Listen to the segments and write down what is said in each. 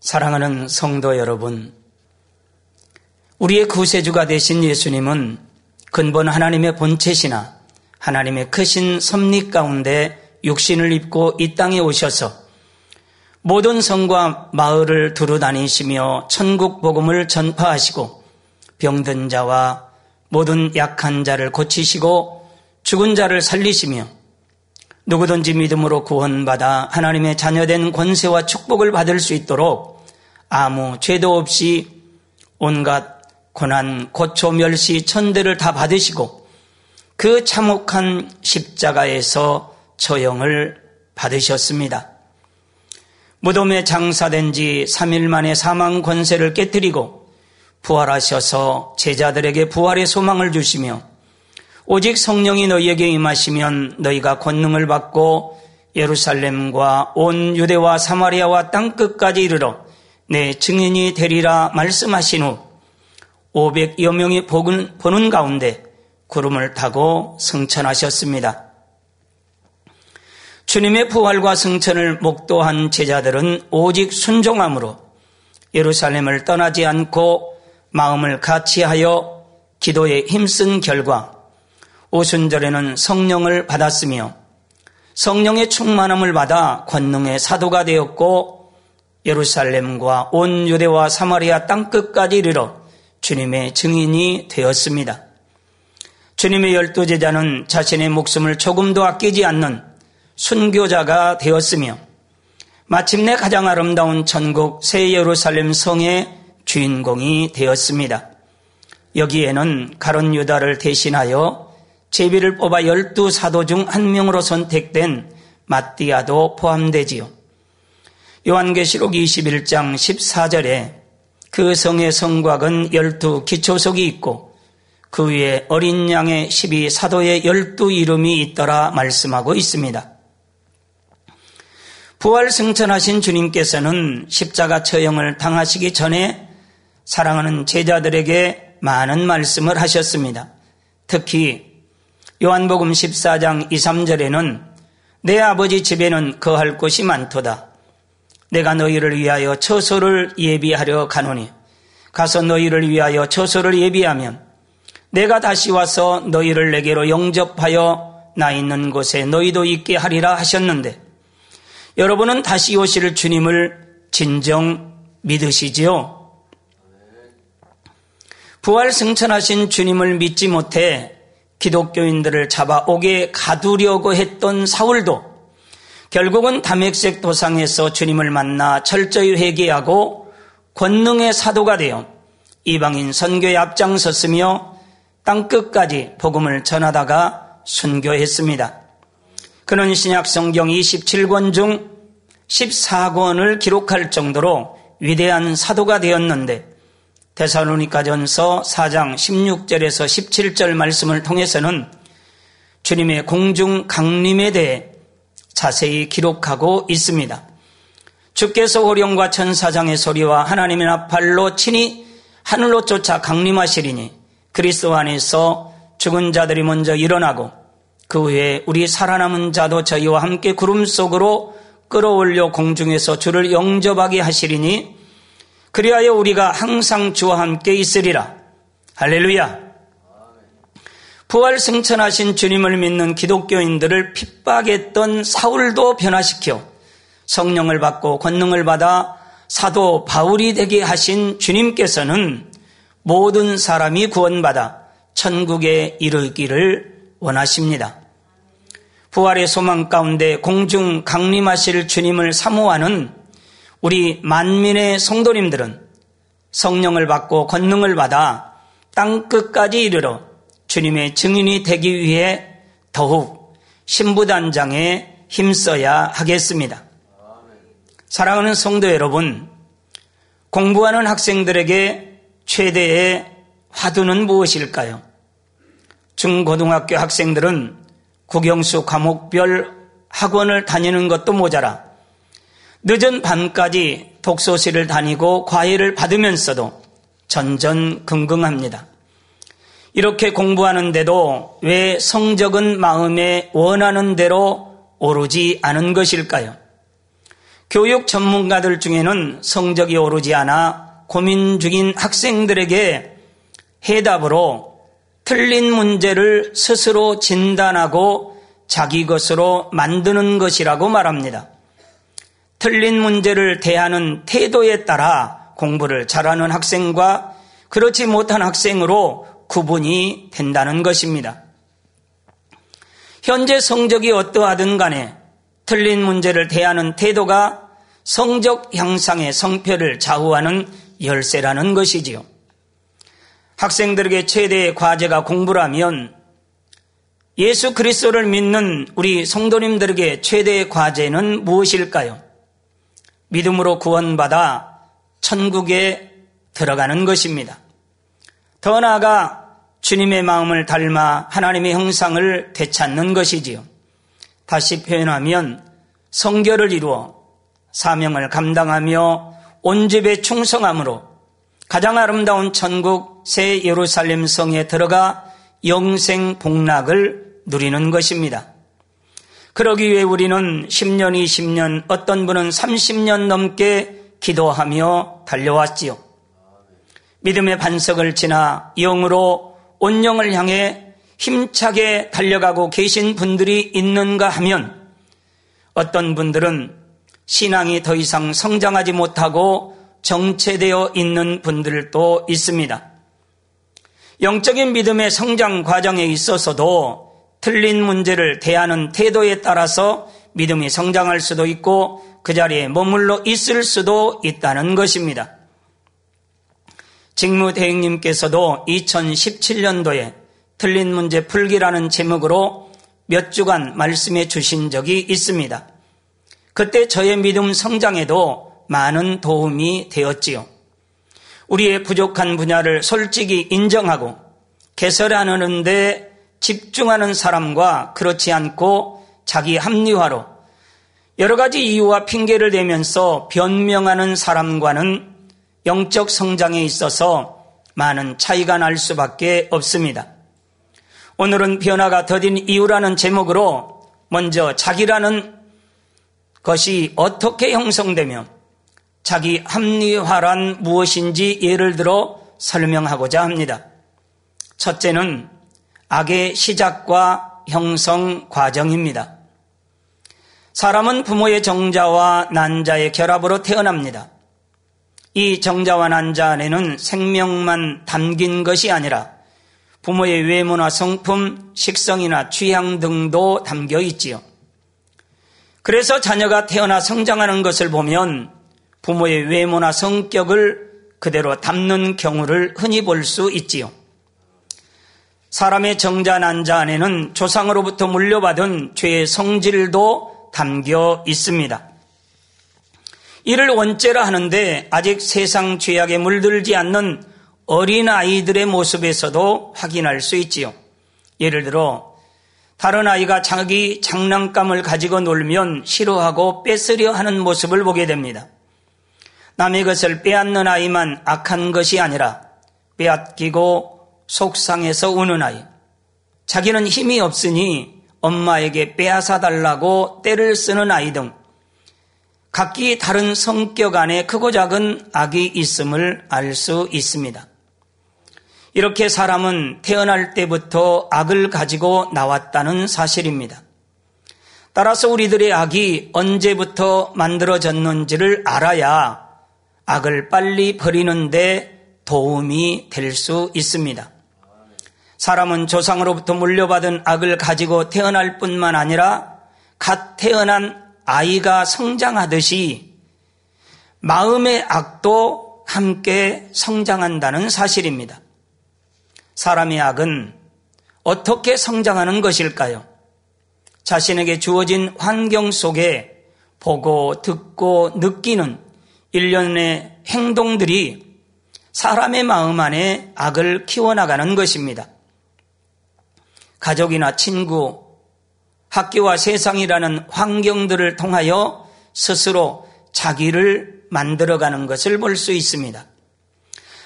사랑하는 성도 여러분, 우리의 구세주가 되신 예수님은 근본 하나님의 본체시나 하나님의 크신 섭리 가운데 육신을 입고 이 땅에 오셔서 모든 성과 마을을 두루 다니시며 천국 복음을 전파하시고 병든 자와 모든 약한 자를 고치시고 죽은 자를 살리시며 누구든지 믿음으로 구원받아 하나님의 자녀된 권세와 축복을 받을 수 있도록 아무 죄도 없이 온갖 고난, 고초, 멸시, 천대를 다 받으시고 그 참혹한 십자가에서 처형을 받으셨습니다. 무덤에 장사된 지 3일 만에 사망 권세를 깨뜨리고 부활하셔서 제자들에게 부활의 소망을 주시며 오직 성령이 너희에게 임하시면 너희가 권능을 받고 예루살렘과 온 유대와 사마리아와 땅 끝까지 이르러 내 증인이 되리라 말씀하신 후 500여 명이 보는 가운데 구름을 타고 승천하셨습니다. 주님의 부활과 승천을 목도한 제자들은 오직 순종함으로 예루살렘을 떠나지 않고 마음을 같이하여 기도에 힘쓴 결과 오순절에는 성령을 받았으며 성령의 충만함을 받아 권능의 사도가 되었고 예루살렘과 온 유대와 사마리아 땅끝까지 이르러 주님의 증인이 되었습니다. 주님의 열두 제자는 자신의 목숨을 조금도 아끼지 않는 순교자가 되었으며 마침내 가장 아름다운 천국 새 예루살렘 성의 주인공이 되었습니다. 여기에는 가론 유다를 대신하여 제비를 뽑아 열두 사도 중 한 명으로 선택된 마띠아도 포함되지요. 요한계시록 21장 14절에 그 성의 성곽은 열두 기초석이 있고 그 위에 어린 양의 12 사도의 열두 이름이 있더라 말씀하고 있습니다. 부활 승천하신 주님께서는 십자가 처형을 당하시기 전에 사랑하는 제자들에게 많은 말씀을 하셨습니다. 특히 요한복음 14장 2, 3절에는 내 아버지 집에는 거할 곳이 많도다. 내가 너희를 위하여 처소를 예비하려 가노니 가서 너희를 위하여 처소를 예비하면 내가 다시 와서 너희를 내게로 영접하여 나 있는 곳에 너희도 있게 하리라 하셨는데 여러분은 다시 오실 주님을 진정 믿으시지요? 부활 승천하신 주님을 믿지 못해 기독교인들을 잡아오게 가두려고 했던 사울도 결국은 담액색 도상에서 주님을 만나 철저히 회개하고 권능의 사도가 되어 이방인 선교에 앞장섰으며 땅끝까지 복음을 전하다가 순교했습니다. 그는 신약 성경 27권 중 14권을 기록할 정도로 위대한 사도가 되었는데 데살로니가전서 4장 16절에서 17절 말씀을 통해서는 주님의 공중 강림에 대해 자세히 기록하고 있습니다. 주께서 호령과 천사장의 소리와 하나님의 나팔로 친히 하늘로 쫓아 강림하시리니 그리스도 안에서 죽은 자들이 먼저 일어나고 그 후에 우리 살아남은 자도 저희와 함께 구름 속으로 끌어올려 공중에서 주를 영접하게 하시리니 그리하여 우리가 항상 주와 함께 있으리라. 할렐루야. 부활 승천하신 주님을 믿는 기독교인들을 핍박했던 사울도 변화시켜 성령을 받고 권능을 받아 사도 바울이 되게 하신 주님께서는 모든 사람이 구원받아 천국에 이르기를 원하십니다. 부활의 소망 가운데 공중 강림하실 주님을 사모하는 우리 만민의 성도님들은 성령을 받고 권능을 받아 땅 끝까지 이르러 주님의 증인이 되기 위해 더욱 신부단장에 힘써야 하겠습니다. 사랑하는 성도 여러분, 공부하는 학생들에게 최대의 화두는 무엇일까요? 중고등학교 학생들은 국영수 과목별 학원을 다니는 것도 모자라 늦은 밤까지 독서실을 다니고 과외를 받으면서도 전전긍긍합니다. 이렇게 공부하는데도 왜 성적은 마음에 원하는 대로 오르지 않은 것일까요? 교육 전문가들 중에는 성적이 오르지 않아 고민 중인 학생들에게 해답으로 틀린 문제를 스스로 진단하고 자기 것으로 만드는 것이라고 말합니다. 틀린 문제를 대하는 태도에 따라 공부를 잘하는 학생과 그렇지 못한 학생으로 구분이 된다는 것입니다. 현재 성적이 어떠하든 간에 틀린 문제를 대하는 태도가 성적 향상의 성패를 좌우하는 열쇠라는 것이지요. 학생들에게 최대의 과제가 공부라면 예수 그리스도를 믿는 우리 성도님들에게 최대의 과제는 무엇일까요? 믿음으로 구원받아 천국에 들어가는 것입니다. 더 나아가 주님의 마음을 닮아 하나님의 형상을 되찾는 것이지요. 다시 표현하면 성결을 이루어 사명을 감당하며 온 집에 충성함으로 가장 아름다운 천국 새 예루살렘 성에 들어가 영생 복락을 누리는 것입니다. 그러기 위해 우리는 10년, 20년, 어떤 분은 30년 넘게 기도하며 달려왔지요. 믿음의 반석을 지나 영으로 온영을 향해 힘차게 달려가고 계신 분들이 있는가 하면 어떤 분들은 신앙이 더 이상 성장하지 못하고 정체되어 있는 분들도 있습니다. 영적인 믿음의 성장 과정에 있어서도 틀린 문제를 대하는 태도에 따라서 믿음이 성장할 수도 있고 그 자리에 머물러 있을 수도 있다는 것입니다. 직무대행님께서도 2017년도에 틀린 문제 풀기라는 제목으로 몇 주간 말씀해 주신 적이 있습니다. 그때 저의 믿음 성장에도 많은 도움이 되었지요. 우리의 부족한 분야를 솔직히 인정하고 개설하는데 집중하는 사람과 그렇지 않고 자기 합리화로 여러 가지 이유와 핑계를 대면서 변명하는 사람과는 영적 성장에 있어서 많은 차이가 날 수밖에 없습니다. 오늘은 변화가 더딘 이유라는 제목으로 먼저 자기라는 것이 어떻게 형성되며 자기 합리화란 무엇인지 예를 들어 설명하고자 합니다. 첫째는 악의 시작과 형성 과정입니다. 사람은 부모의 정자와 난자의 결합으로 태어납니다. 이 정자와 난자 안에는 생명만 담긴 것이 아니라 부모의 외모나 성품, 식성이나 취향 등도 담겨 있지요. 그래서 자녀가 태어나 성장하는 것을 보면 부모의 외모나 성격을 그대로 담는 경우를 흔히 볼 수 있지요. 사람의 정자 난 자 안에는 조상으로부터 물려받은 죄의 성질도 담겨 있습니다. 이를 원죄라 하는데 아직 세상 죄악에 물들지 않는 어린 아이들의 모습에서도 확인할 수 있지요. 예를 들어 다른 아이가 자기 장난감을 가지고 놀면 싫어하고 뺏으려 하는 모습을 보게 됩니다. 남의 것을 빼앗는 아이만 악한 것이 아니라 빼앗기고 속상해서 우는 아이. 자기는 힘이 없으니 엄마에게 빼앗아 달라고 때를 쓰는 아이 등 각기 다른 성격 안에 크고 작은 악이 있음을 알 수 있습니다. 이렇게 사람은 태어날 때부터 악을 가지고 나왔다는 사실입니다. 따라서 우리들의 악이 언제부터 만들어졌는지를 알아야 악을 빨리 버리는데 도움이 될 수 있습니다. 사람은 조상으로부터 물려받은 악을 가지고 태어날 뿐만 아니라 갓 태어난 아이가 성장하듯이 마음의 악도 함께 성장한다는 사실입니다. 사람의 악은 어떻게 성장하는 것일까요? 자신에게 주어진 환경 속에 보고 듣고 느끼는 일련의 행동들이 사람의 마음 안에 악을 키워나가는 것입니다. 가족이나 친구, 학교와 세상이라는 환경들을 통하여 스스로 자기를 만들어가는 것을 볼 수 있습니다.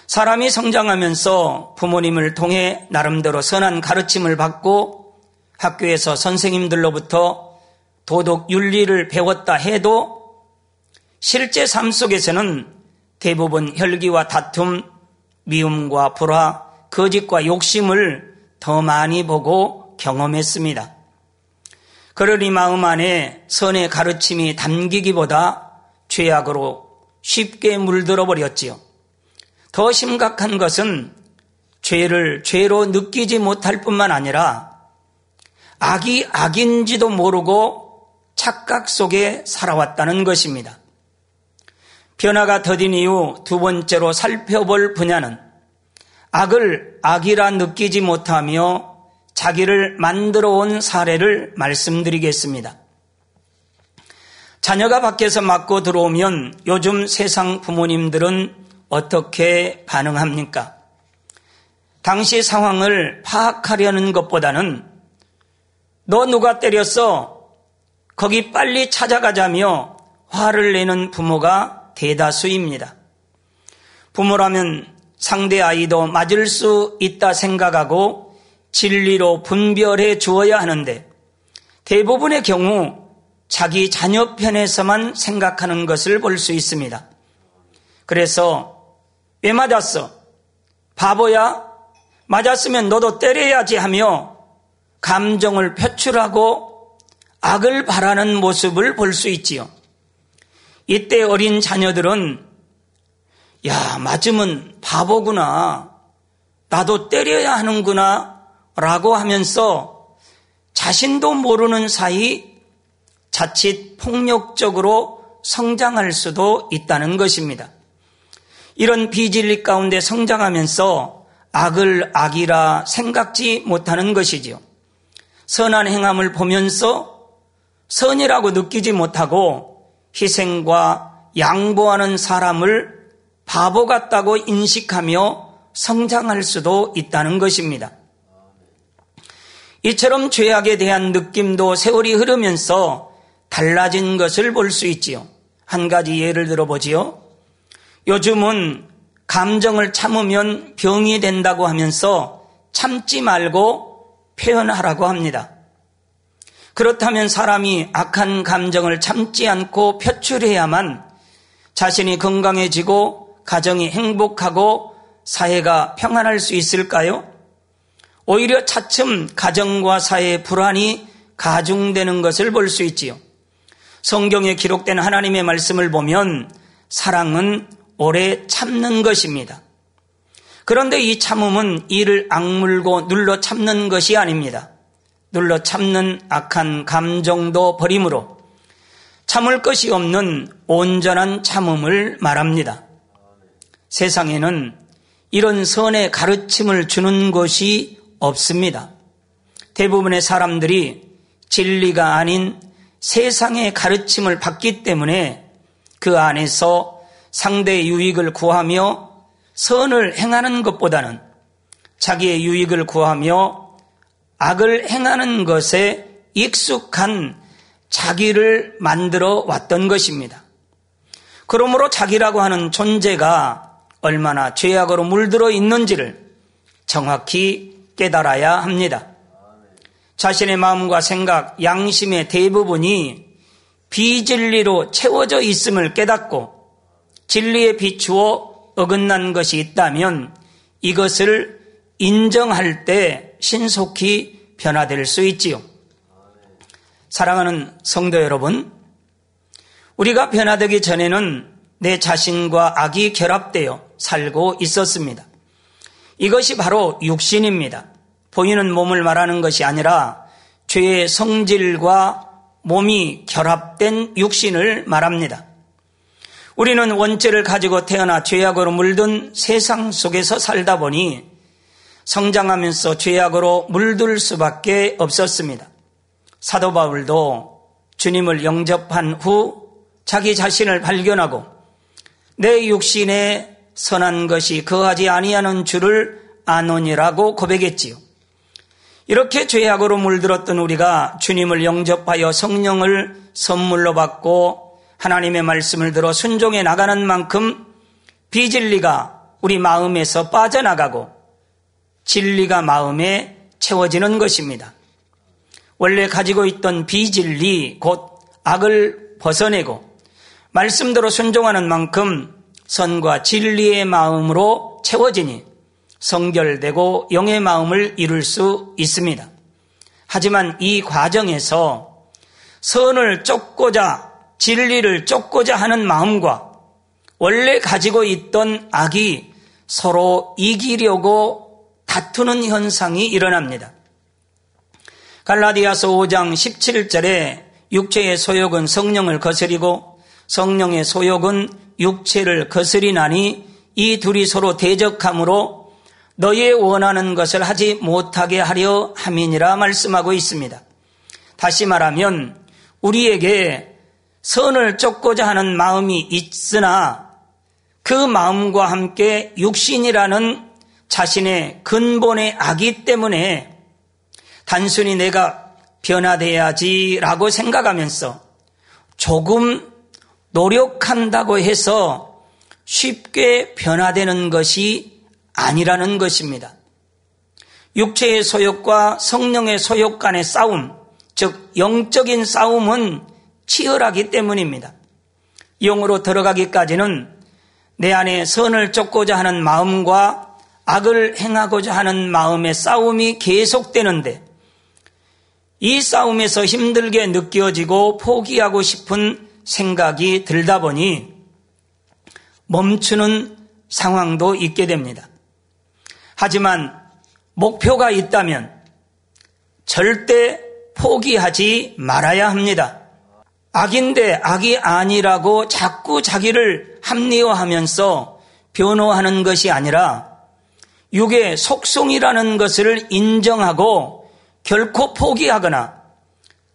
사람이 성장하면서 부모님을 통해 나름대로 선한 가르침을 받고 학교에서 선생님들로부터 도덕 윤리를 배웠다 해도 실제 삶 속에서는 대부분 혈기와 다툼, 미움과 불화, 거짓과 욕심을 더 많이 보고 경험했습니다. 그러니 마음 안에 선의 가르침이 담기기보다 죄악으로 쉽게 물들어 버렸지요. 더 심각한 것은 죄를 죄로 느끼지 못할 뿐만 아니라 악이 악인지도 모르고 착각 속에 살아왔다는 것입니다. 변화가 더딘 이후 두 번째로 살펴볼 분야는 악을 악이라 느끼지 못하며 자기를 만들어 온 사례를 말씀드리겠습니다. 자녀가 밖에서 맞고 들어오면 요즘 세상 부모님들은 어떻게 반응합니까? 당시 상황을 파악하려는 것보다는 너 누가 때렸어? 거기 빨리 찾아가자며 화를 내는 부모가 대다수입니다. 부모라면 상대 아이도 맞을 수 있다 생각하고 진리로 분별해 주어야 하는데 대부분의 경우 자기 자녀 편에서만 생각하는 것을 볼 수 있습니다. 그래서 왜 맞았어? 바보야? 맞았으면 너도 때려야지 하며 감정을 표출하고 악을 바라는 모습을 볼 수 있지요. 이때 어린 자녀들은 야, 맞으면 바보구나. 나도 때려야 하는구나. 라고 하면서 자신도 모르는 사이 자칫 폭력적으로 성장할 수도 있다는 것입니다. 이런 비진리 가운데 성장하면서 악을 악이라 생각지 못하는 것이지요. 선한 행함을 보면서 선이라고 느끼지 못하고 희생과 양보하는 사람을 바보 같다고 인식하며 성장할 수도 있다는 것입니다. 이처럼 죄악에 대한 느낌도 세월이 흐르면서 달라진 것을 볼 수 있지요. 한 가지 예를 들어보지요. 요즘은 감정을 참으면 병이 된다고 하면서 참지 말고 표현하라고 합니다. 그렇다면 사람이 악한 감정을 참지 않고 표출해야만 자신이 건강해지고 가정이 행복하고 사회가 평안할 수 있을까요? 오히려 차츰 가정과 사회의 불안이 가중되는 것을 볼 수 있지요. 성경에 기록된 하나님의 말씀을 보면 사랑은 오래 참는 것입니다. 그런데 이 참음은 이를 악물고 눌러 참는 것이 아닙니다. 눌러 참는 악한 감정도 버림으로 참을 것이 없는 온전한 참음을 말합니다. 세상에는 이런 선의 가르침을 주는 것이 없습니다. 대부분의 사람들이 진리가 아닌 세상의 가르침을 받기 때문에 그 안에서 상대의 유익을 구하며 선을 행하는 것보다는 자기의 유익을 구하며 악을 행하는 것에 익숙한 자기를 만들어 왔던 것입니다. 그러므로 자기라고 하는 존재가 얼마나 죄악으로 물들어 있는지를 정확히 깨달아야 합니다. 자신의 마음과 생각, 양심의 대부분이 비진리로 채워져 있음을 깨닫고 진리에 비추어 어긋난 것이 있다면 이것을 인정할 때 신속히 변화될 수 있지요. 사랑하는 성도 여러분, 우리가 변화되기 전에는 내 자신과 악이 결합되어 살고 있었습니다. 이것이 바로 육신입니다. 보이는 몸을 말하는 것이 아니라 죄의 성질과 몸이 결합된 육신을 말합니다. 우리는 원죄를 가지고 태어나 죄악으로 물든 세상 속에서 살다 보니 성장하면서 죄악으로 물들 수밖에 없었습니다. 사도 바울도 주님을 영접한 후 자기 자신을 발견하고 내 육신에 선한 것이 거하지 아니하는 줄을 아노니라고 고백했지요. 이렇게 죄악으로 물들었던 우리가 주님을 영접하여 성령을 선물로 받고 하나님의 말씀을 들어 순종해 나가는 만큼 비진리가 우리 마음에서 빠져나가고 진리가 마음에 채워지는 것입니다. 원래 가지고 있던 비진리, 곧 악을 벗어내고 말씀대로 순종하는 만큼 선과 진리의 마음으로 채워지니 성결되고 영의 마음을 이룰 수 있습니다. 하지만 이 과정에서 선을 쫓고자 진리를 쫓고자 하는 마음과 원래 가지고 있던 악이 서로 이기려고 다투는 현상이 일어납니다. 갈라디아서 5장 17절에 육체의 소욕은 성령을 거스리고 성령의 소욕은 육체를 거스리나니 이 둘이 서로 대적함으로 너의 원하는 것을 하지 못하게 하려 함이니라 말씀하고 있습니다. 다시 말하면 우리에게 선을 쫓고자 하는 마음이 있으나 그 마음과 함께 육신이라는 자신의 근본의 악이 때문에 단순히 내가 변화돼야지라고 생각하면서 조금 노력한다고 해서 쉽게 변화되는 것이 아니라는 것입니다. 육체의 소욕과 성령의 소욕 간의 싸움, 즉 영적인 싸움은 치열하기 때문입니다. 영으로 들어가기까지는 내 안에 선을 쫓고자 하는 마음과 악을 행하고자 하는 마음의 싸움이 계속되는데 이 싸움에서 힘들게 느껴지고 포기하고 싶은 생각이 들다 보니 멈추는 상황도 있게 됩니다. 하지만 목표가 있다면 절대 포기하지 말아야 합니다. 악인데 악이 아니라고 자꾸 자기를 합리화하면서 변호하는 것이 아니라 육의 속성이라는 것을 인정하고 결코 포기하거나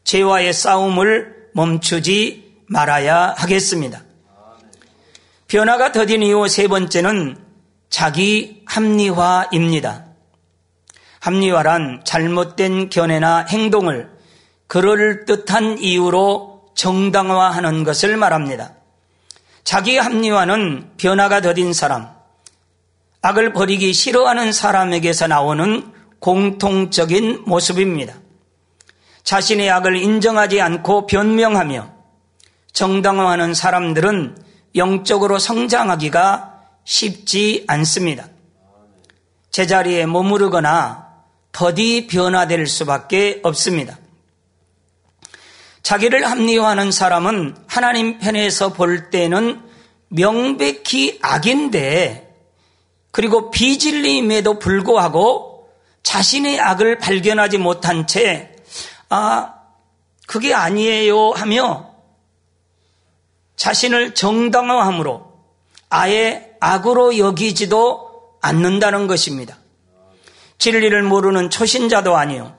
죄와의 싸움을 멈추지 말아야 하겠습니다. 변화가 더딘 이유 세 번째는 자기 합리화입니다. 합리화란 잘못된 견해나 행동을 그럴 듯한 이유로 정당화하는 것을 말합니다. 자기 합리화는 변화가 더딘 사람, 악을 버리기 싫어하는 사람에게서 나오는 공통적인 모습입니다. 자신의 악을 인정하지 않고 변명하며 정당화하는 사람들은 영적으로 성장하기가 쉽지 않습니다. 제자리에 머무르거나 더디 변화될 수밖에 없습니다. 자기를 합리화하는 사람은 하나님 편에서 볼 때는 명백히 악인데 그리고 비진리임에도 불구하고 자신의 악을 발견하지 못한 채, 아, 그게 아니에요 하며 자신을 정당화함으로 아예 악으로 여기지도 않는다는 것입니다. 진리를 모르는 초신자도 아니요.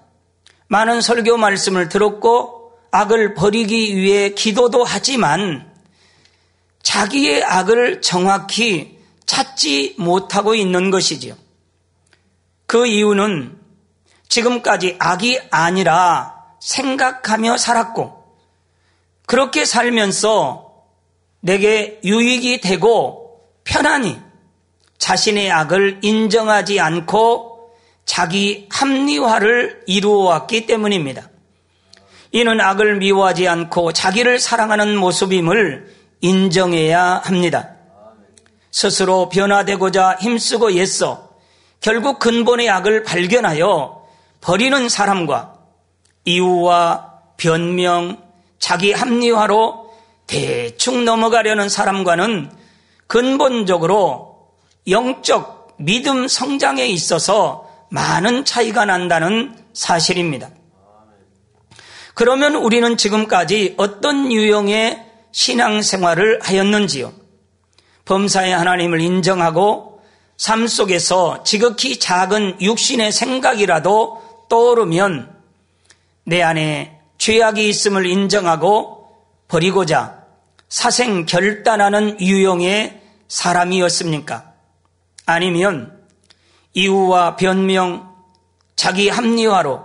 많은 설교 말씀을 들었고 악을 버리기 위해 기도도 하지만 자기의 악을 정확히 찾지 못하고 있는 것이지요. 그 이유는 지금까지 악이 아니라 생각하며 살았고 그렇게 살면서 내게 유익이 되고 편안히 자신의 악을 인정하지 않고 자기 합리화를 이루어왔기 때문입니다. 이는 악을 미워하지 않고 자기를 사랑하는 모습임을 인정해야 합니다. 스스로 변화되고자 힘쓰고 애써 결국 근본의 악을 발견하여 버리는 사람과 이유와 변명, 자기 합리화로 대충 넘어가려는 사람과는 근본적으로 영적 믿음 성장에 있어서 많은 차이가 난다는 사실입니다. 그러면 우리는 지금까지 어떤 유형의 신앙 생활을 하였는지요? 범사의 하나님을 인정하고 삶 속에서 지극히 작은 육신의 생각이라도 떠오르면 내 안에 죄악이 있음을 인정하고 버리고자 사생 결단하는 유형의 사람이었습니까? 아니면 이유와 변명, 자기 합리화로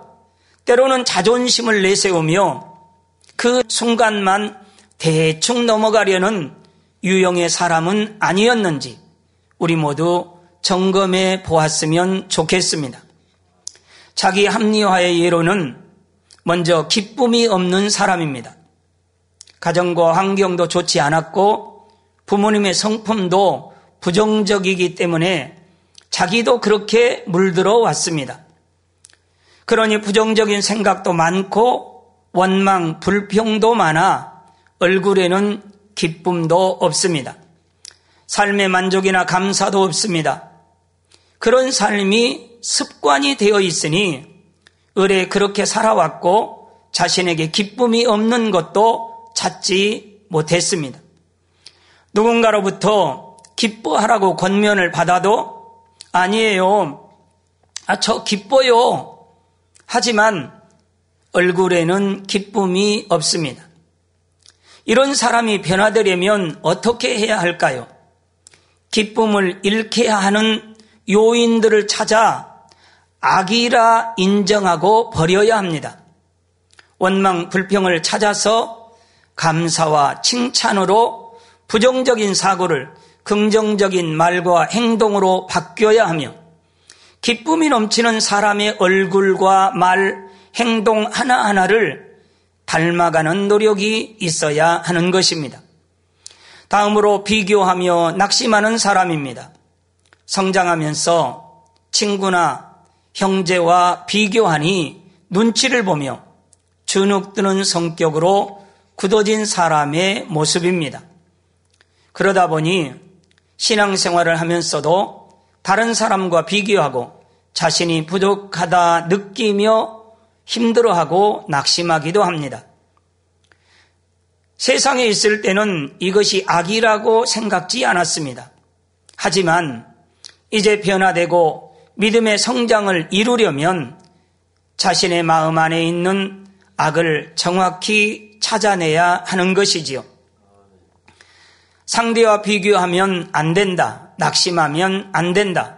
때로는 자존심을 내세우며 그 순간만 대충 넘어가려는 유형의 사람은 아니었는지 우리 모두 점검해 보았으면 좋겠습니다. 자기 합리화의 예로는 먼저 기쁨이 없는 사람입니다. 가정과 환경도 좋지 않았고 부모님의 성품도 부정적이기 때문에 자기도 그렇게 물들어 왔습니다. 그러니 부정적인 생각도 많고 원망, 불평도 많아 얼굴에는 기쁨도 없습니다. 삶의 만족이나 감사도 없습니다. 그런 삶이 습관이 되어 있으니 을에 그렇게 살아왔고 자신에게 기쁨이 없는 것도 찾지 못했습니다. 누군가로부터 기뻐하라고 권면을 받아도 아니에요. 아, 저 기뻐요. 하지만 얼굴에는 기쁨이 없습니다. 이런 사람이 변화되려면 어떻게 해야 할까요? 기쁨을 잃게 하는 요인들을 찾아 악이라 인정하고 버려야 합니다. 원망, 불평을 찾아서 감사와 칭찬으로 부정적인 사고를 긍정적인 말과 행동으로 바뀌어야 하며 기쁨이 넘치는 사람의 얼굴과 말, 행동 하나하나를 닮아가는 노력이 있어야 하는 것입니다. 다음으로 비교하며 낙심하는 사람입니다. 성장하면서 친구나 형제와 비교하니 눈치를 보며 주눅 드는 성격으로 굳어진 사람의 모습입니다. 그러다 보니 신앙생활을 하면서도 다른 사람과 비교하고 자신이 부족하다 느끼며 힘들어하고 낙심하기도 합니다. 세상에 있을 때는 이것이 악이라고 생각지 않았습니다. 하지만 이제 변화되고 믿음의 성장을 이루려면 자신의 마음 안에 있는 악을 정확히 찾아내야 하는 것이지요. 상대와 비교하면 안 된다. 낙심하면 안 된다.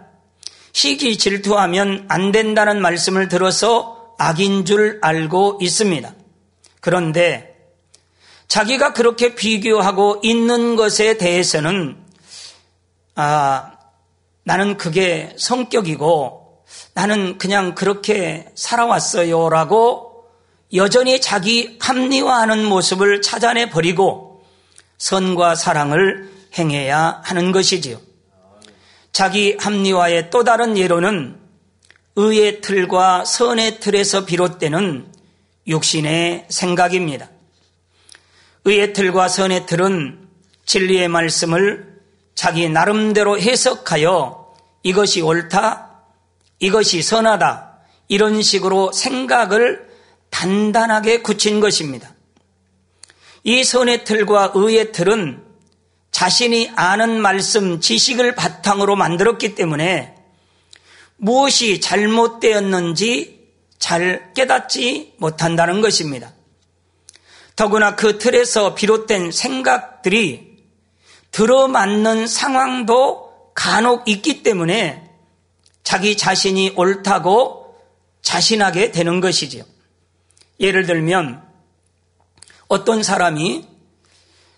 시기 질투하면 안 된다는 말씀을 들어서 악인 줄 알고 있습니다. 그런데 자기가 그렇게 비교하고 있는 것에 대해서는 아, 나는 그게 성격이고 나는 그냥 그렇게 살아왔어요라고 여전히 자기 합리화하는 모습을 찾아내 버리고 선과 사랑을 행해야 하는 것이지요. 자기 합리화의 또 다른 예로는 의의 틀과 선의 틀에서 비롯되는 육신의 생각입니다. 의의 틀과 선의 틀은 진리의 말씀을 자기 나름대로 해석하여 이것이 옳다, 이것이 선하다, 이런 식으로 생각을 단단하게 굳힌 것입니다. 이 선의 틀과 의의 틀은 자신이 아는 말씀, 지식을 바탕으로 만들었기 때문에 무엇이 잘못되었는지 잘 깨닫지 못한다는 것입니다. 더구나 그 틀에서 비롯된 생각들이 들어맞는 상황도 간혹 있기 때문에 자기 자신이 옳다고 자신하게 되는 것이지요. 예를 들면 어떤 사람이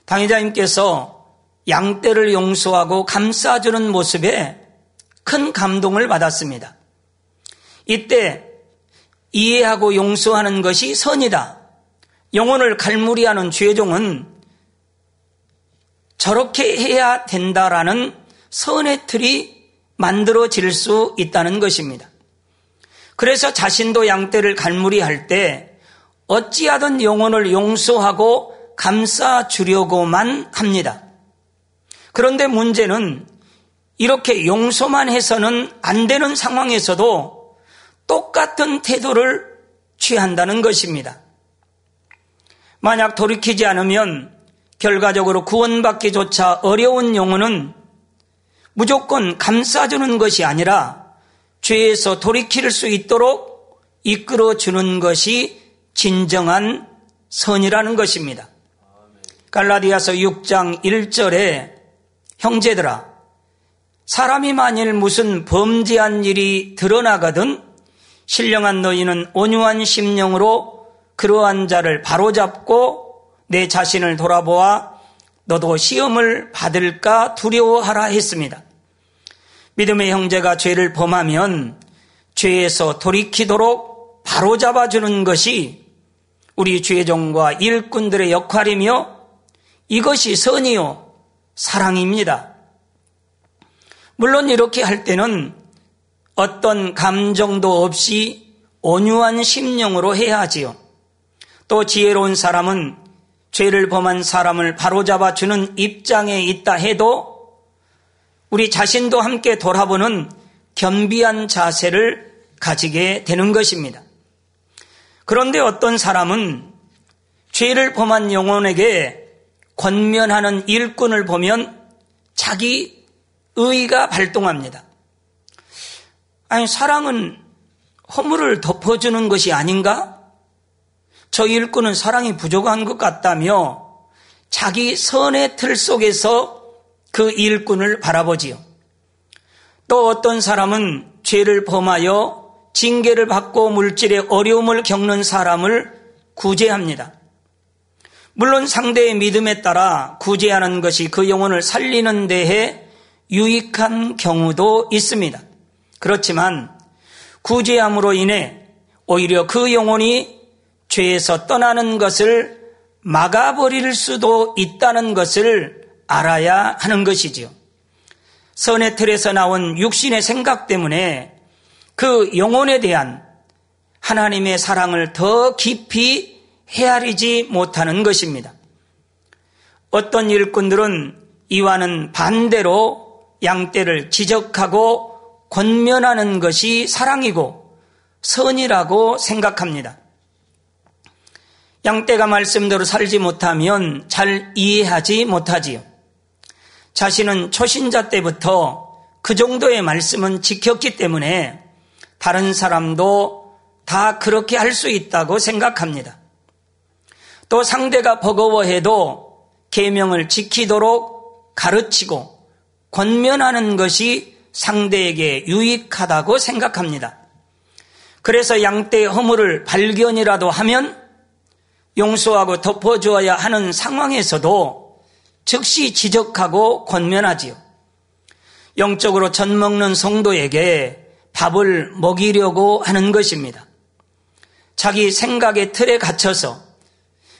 당의자님께서 양떼를 용서하고 감싸주는 모습에 큰 감동을 받았습니다. 이때 이해하고 용서하는 것이 선이다. 영혼을 갈무리하는 죄종은 저렇게 해야 된다라는 선의 틀이 만들어질 수 있다는 것입니다. 그래서 자신도 양떼를 갈무리할 때 어찌하든 영혼을 용서하고 감싸 주려고만 합니다. 그런데 문제는 이렇게 용서만 해서는 안 되는 상황에서도 똑같은 태도를 취한다는 것입니다. 만약 돌이키지 않으면 결과적으로 구원받기조차 어려운 영혼은 무조건 감싸주는 것이 아니라 죄에서 돌이킬 수 있도록 이끌어주는 것이 진정한 선이라는 것입니다. 갈라디아서 6장 1절에 형제들아 사람이 만일 무슨 범죄한 일이 드러나거든 신령한 너희는 온유한 심령으로 그러한 자를 바로잡고 내 자신을 돌아보아 너도 시험을 받을까 두려워하라 했습니다. 믿음의 형제가 죄를 범하면 죄에서 돌이키도록 바로잡아주는 것이 우리 주의종과 일꾼들의 역할이며 이것이 선이요 사랑입니다. 물론 이렇게 할 때는 어떤 감정도 없이 온유한 심령으로 해야 하지요. 또 지혜로운 사람은 죄를 범한 사람을 바로잡아 주는 입장에 있다 해도 우리 자신도 함께 돌아보는 겸비한 자세를 가지게 되는 것입니다. 그런데 어떤 사람은 죄를 범한 영혼에게 권면하는 일꾼을 보면 자기 의가 발동합니다. 아니, 사랑은 허물을 덮어주는 것이 아닌가? 저 일꾼은 사랑이 부족한 것 같다며 자기 선의 틀 속에서 그 일꾼을 바라보지요. 또 어떤 사람은 죄를 범하여 징계를 받고 물질의 어려움을 겪는 사람을 구제합니다. 물론 상대의 믿음에 따라 구제하는 것이 그 영혼을 살리는 데에 유익한 경우도 있습니다. 그렇지만 구제함으로 인해 오히려 그 영혼이 죄에서 떠나는 것을 막아버릴 수도 있다는 것을 알아야 하는 것이지요. 선의 틀에서 나온 육신의 생각 때문에 그 영혼에 대한 하나님의 사랑을 더 깊이 헤아리지 못하는 것입니다. 어떤 일꾼들은 이와는 반대로 양떼를 지적하고 권면하는 것이 사랑이고 선이라고 생각합니다. 양떼가 말씀대로 살지 못하면 잘 이해하지 못하지요. 자신은 초신자 때부터 그 정도의 말씀은 지켰기 때문에 다른 사람도 다 그렇게 할 수 있다고 생각합니다. 또 상대가 버거워해도 계명을 지키도록 가르치고 권면하는 것이 상대에게 유익하다고 생각합니다. 그래서 양떼의 허물을 발견이라도 하면 용서하고 덮어주어야 하는 상황에서도 즉시 지적하고 권면하지요. 영적으로 젖 먹는 성도에게 밥을 먹이려고 하는 것입니다. 자기 생각의 틀에 갇혀서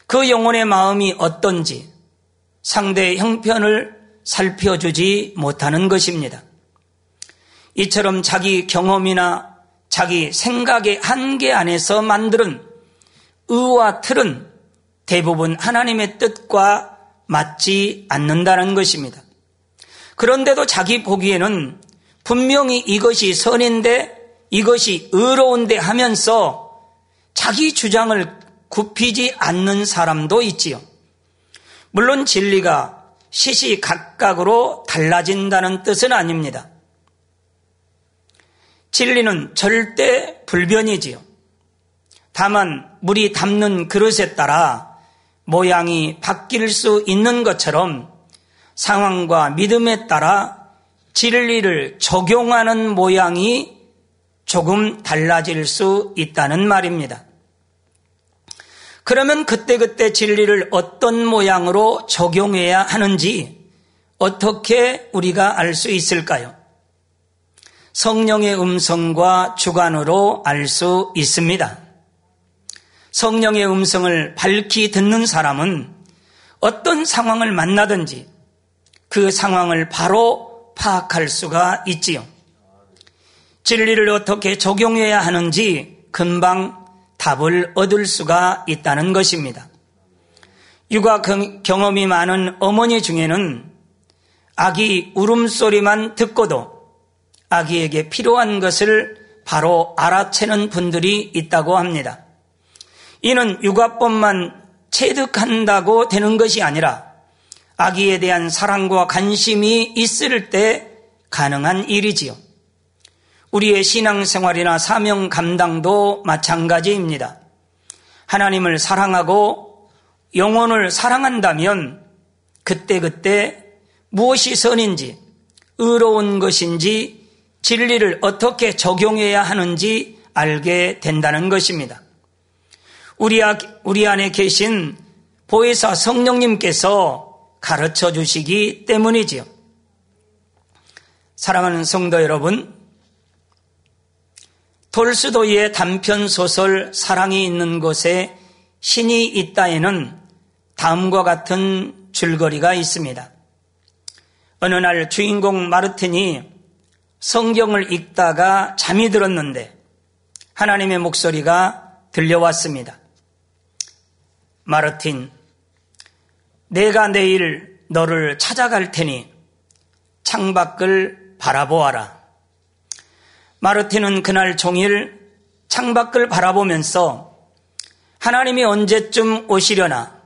그 영혼의 마음이 어떤지 상대의 형편을 살펴주지 못하는 것입니다. 이처럼 자기 경험이나 자기 생각의 한계 안에서 만드는 의와 틀은 대부분 하나님의 뜻과 맞지 않는다는 것입니다. 그런데도 자기 보기에는 분명히 이것이 선인데 이것이 의로운데 하면서 자기 주장을 굽히지 않는 사람도 있지요. 물론 진리가 시시각각으로 달라진다는 뜻은 아닙니다. 진리는 절대 불변이지요. 다만 물이 담는 그릇에 따라 모양이 바뀔 수 있는 것처럼 상황과 믿음에 따라 진리를 적용하는 모양이 조금 달라질 수 있다는 말입니다. 그러면 그때그때 진리를 어떤 모양으로 적용해야 하는지 어떻게 우리가 알 수 있을까요? 성령의 음성과 주관으로 알 수 있습니다. 성령의 음성을 밝히 듣는 사람은 어떤 상황을 만나든지 그 상황을 바로 파악할 수가 있지요. 진리를 어떻게 적용해야 하는지 금방 답을 얻을 수가 있다는 것입니다. 육아 경험이 많은 어머니 중에는 아기 울음소리만 듣고도 아기에게 필요한 것을 바로 알아채는 분들이 있다고 합니다. 이는 육아법만 체득한다고 되는 것이 아니라 아기에 대한 사랑과 관심이 있을 때 가능한 일이지요. 우리의 신앙생활이나 사명 감당도 마찬가지입니다. 하나님을 사랑하고 영혼을 사랑한다면 그때그때 무엇이 선인지 의로운 것인지 진리를 어떻게 적용해야 하는지 알게 된다는 것입니다. 우리, 우리 안에 계신 보혜사 성령님께서 가르쳐 주시기 때문이지요. 사랑하는 성도 여러분, 돌스도의 단편 소설 사랑이 있는 곳에 신이 있다에는 다음과 같은 줄거리가 있습니다. 어느 날 주인공 마르틴이 성경을 읽다가 잠이 들었는데 하나님의 목소리가 들려왔습니다. 마르틴, 내가 내일 너를 찾아갈 테니 창밖을 바라보아라. 마르틴은 그날 종일 창밖을 바라보면서 하나님이 언제쯤 오시려나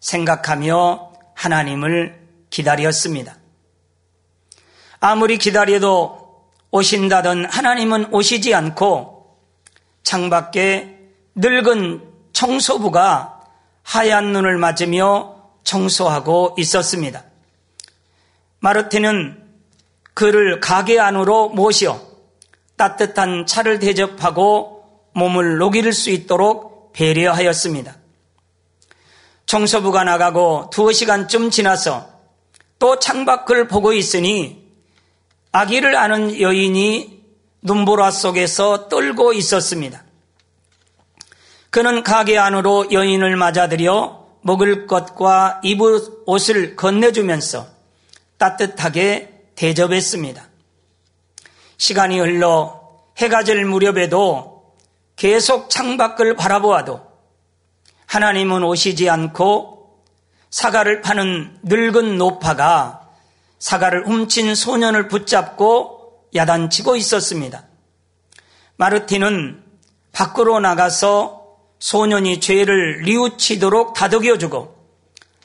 생각하며 하나님을 기다렸습니다. 아무리 기다려도 오신다던 하나님은 오시지 않고 창밖에 늙은 청소부가 하얀 눈을 맞으며 청소하고 있었습니다. 마르틴은 그를 가게 안으로 모셔 따뜻한 차를 대접하고 몸을 녹일 수 있도록 배려하였습니다. 청소부가 나가고 두어 시간쯤 지나서 또 창밖을 보고 있으니 아기를 아는 여인이 눈보라 속에서 떨고 있었습니다. 그는 가게 안으로 여인을 맞아들여 먹을 것과 입을 옷을 건네주면서 따뜻하게 대접했습니다. 시간이 흘러 해가 질 무렵에도 계속 창밖을 바라보아도 하나님은 오시지 않고 사과를 파는 늙은 노파가 사과를 훔친 소년을 붙잡고 야단치고 있었습니다. 마르틴은 밖으로 나가서 소년이 죄를 뉘우치도록 다독여주고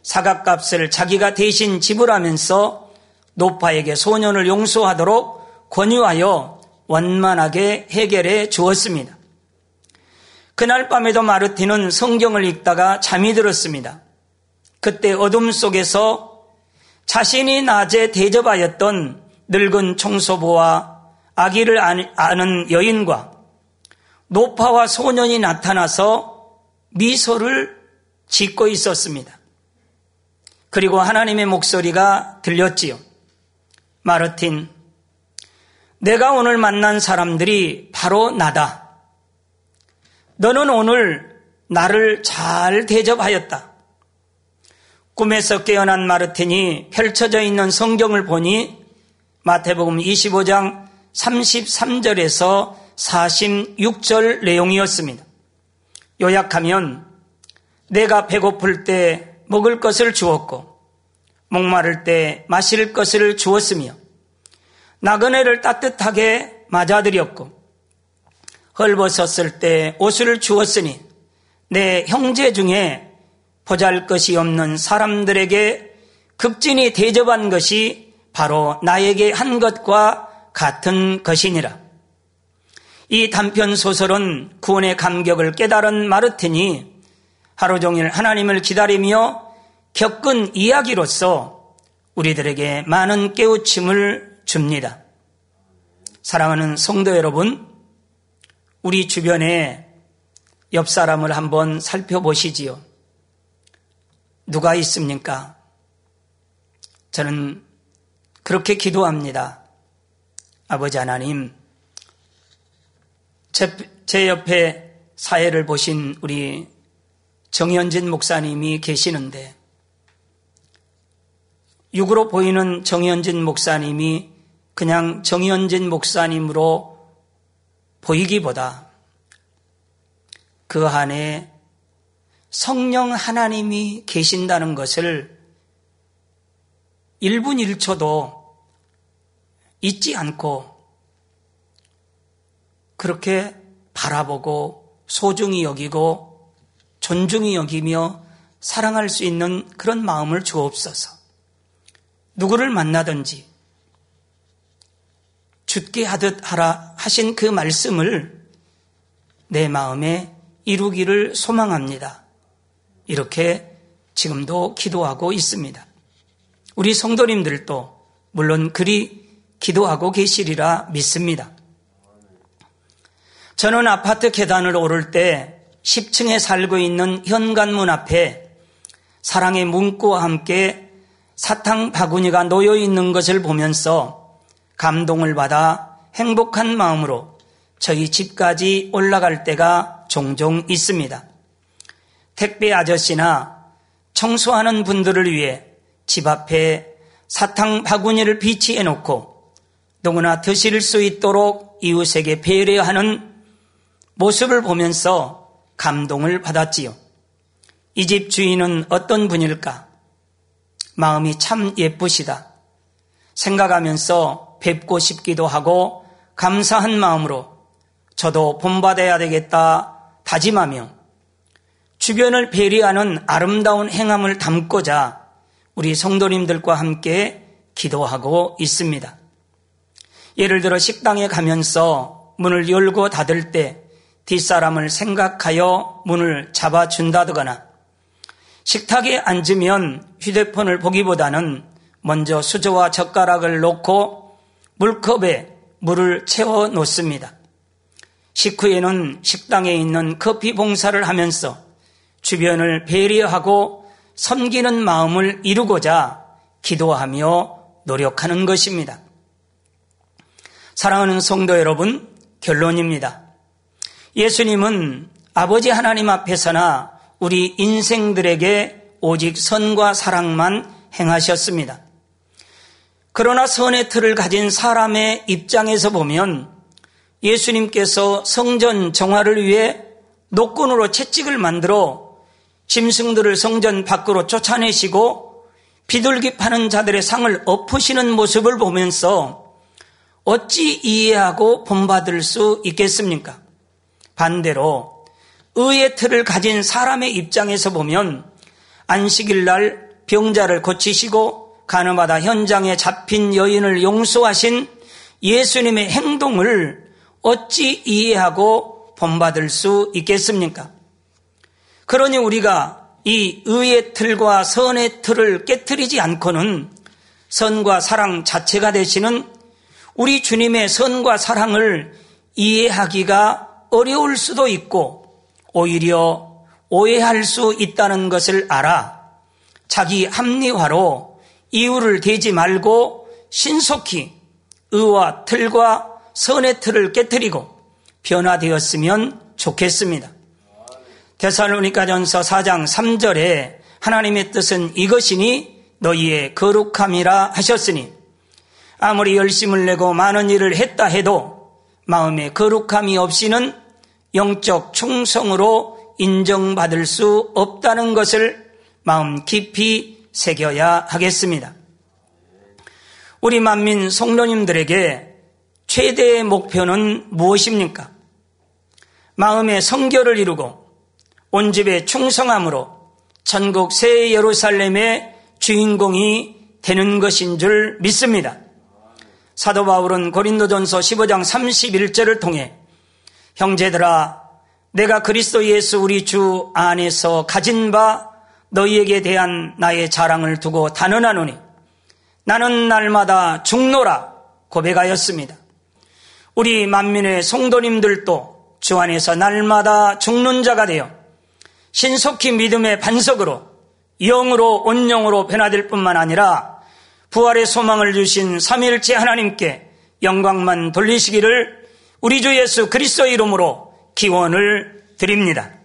사과값을 자기가 대신 지불하면서 노파에게 소년을 용서하도록 권유하여 원만하게 해결해 주었습니다. 그날 밤에도 마르틴은 성경을 읽다가 잠이 들었습니다. 그때 어둠 속에서 자신이 낮에 대접하였던 늙은 청소부와 아기를 아는 여인과 노파와 소년이 나타나서 미소를 짓고 있었습니다. 그리고 하나님의 목소리가 들렸지요. 마르틴, 내가 오늘 만난 사람들이 바로 나다. 너는 오늘 나를 잘 대접하였다. 꿈에서 깨어난 마르틴이 펼쳐져 있는 성경을 보니 마태복음 25장 33절에서 46절 내용이었습니다. 요약하면 내가 배고플 때 먹을 것을 주었고 목마를 때 마실 것을 주었으며 나그네를 따뜻하게 맞아들였고 헐벗었을 때 옷을 주었으니 내 형제 중에 보잘 것이 없는 사람들에게 극진히 대접한 것이 바로 나에게 한 것과 같은 것이니라. 이 단편 소설은 구원의 감격을 깨달은 마르틴이 하루 종일 하나님을 기다리며 겪은 이야기로서 우리들에게 많은 깨우침을 줍니다. 사랑하는 성도 여러분, 우리 주변에 옆 사람을 한번 살펴보시지요. 누가 있습니까? 저는 그렇게 기도합니다. 아버지 하나님, 제, 제 옆에 사회를 보신 우리 정현진 목사님이 계시는데, 육으로 보이는 정현진 목사님이 그냥 정현진 목사님으로 보이기보다 그 안에 성령 하나님이 계신다는 것을 1분 1초도 잊지 않고 그렇게 바라보고 소중히 여기고 존중히 여기며 사랑할 수 있는 그런 마음을 주옵소서. 누구를 만나든지 죽게 하듯 하라 하신 그 말씀을 내 마음에 이루기를 소망합니다. 이렇게 지금도 기도하고 있습니다. 우리 성도님들도 물론 그리 기도하고 계시리라 믿습니다. 저는 아파트 계단을 오를 때 10층에 살고 있는 현관문 앞에 사랑의 문구와 함께 사탕 바구니가 놓여 있는 것을 보면서 감동을 받아 행복한 마음으로 저희 집까지 올라갈 때가 종종 있습니다. 택배 아저씨나 청소하는 분들을 위해 집 앞에 사탕 바구니를 비치해 놓고 누구나 드실 수 있도록 이웃에게 배려하는 모습을 보면서 감동을 받았지요. 이 집 주인은 어떤 분일까? 마음이 참 예쁘시다. 생각하면서 뵙고 싶기도 하고 감사한 마음으로 저도 본받아야 되겠다 다짐하며 주변을 배려하는 아름다운 행함을 담고자 우리 성도님들과 함께 기도하고 있습니다. 예를 들어 식당에 가면서 문을 열고 닫을 때 뒷사람을 생각하여 문을 잡아준다거나 식탁에 앉으면 휴대폰을 보기보다는 먼저 수저와 젓가락을 놓고 물컵에 물을 채워 놓습니다. 식후에는 식당에 있는 커피 봉사를 하면서 주변을 배려하고 섬기는 마음을 이루고자 기도하며 노력하는 것입니다. 사랑하는 성도 여러분, 결론입니다. 예수님은 아버지 하나님 앞에서나 우리 인생들에게 오직 선과 사랑만 행하셨습니다. 그러나 선의 틀을 가진 사람의 입장에서 보면 예수님께서 성전 정화를 위해 노건으로 채찍을 만들어 짐승들을 성전 밖으로 쫓아내시고 비둘기 파는 자들의 상을 엎으시는 모습을 보면서 어찌 이해하고 본받을 수 있겠습니까? 반대로 의의 틀을 가진 사람의 입장에서 보면 안식일 날 병자를 고치시고 가늠하다 현장에 잡힌 여인을 용서하신 예수님의 행동을 어찌 이해하고 본받을 수 있겠습니까? 그러니 우리가 이 의의 틀과 선의 틀을 깨뜨리지 않고는 선과 사랑 자체가 되시는 우리 주님의 선과 사랑을 이해하기가 어려울 수도 있고 오히려 오해할 수 있다는 것을 알아 자기 합리화로 이유를 대지 말고 신속히 의와 틀과 선의 틀을 깨뜨리고 변화되었으면 좋겠습니다. 데살로니가전서 4장 3절에 하나님의 뜻은 이것이니 너희의 거룩함이라 하셨으니 아무리 열심을 내고 많은 일을 했다 해도 마음에 거룩함이 없이는 영적 충성으로 인정받을 수 없다는 것을 마음 깊이 새겨야 하겠습니다. 우리 만민 성도님들에게 최대의 목표는 무엇입니까? 마음의 성결을 이루고 온 집에 충성함으로 천국 새 예루살렘의 주인공이 되는 것인 줄 믿습니다. 사도 바울은 고린도전서 15장 31절을 통해 형제들아 내가 그리스도 예수 우리 주 안에서 가진 바 너희에게 대한 나의 자랑을 두고 단언하노니 나는 날마다 죽노라 고백하였습니다. 우리 만민의 성도님들도 주 안에서 날마다 죽는 자가 되어 신속히 믿음의 반석으로 영으로 온영으로 변화될 뿐만 아니라 부활의 소망을 주신 삼일째 하나님께 영광만 돌리시기를 우리 주 예수 그리스도 이름으로 기원을 드립니다.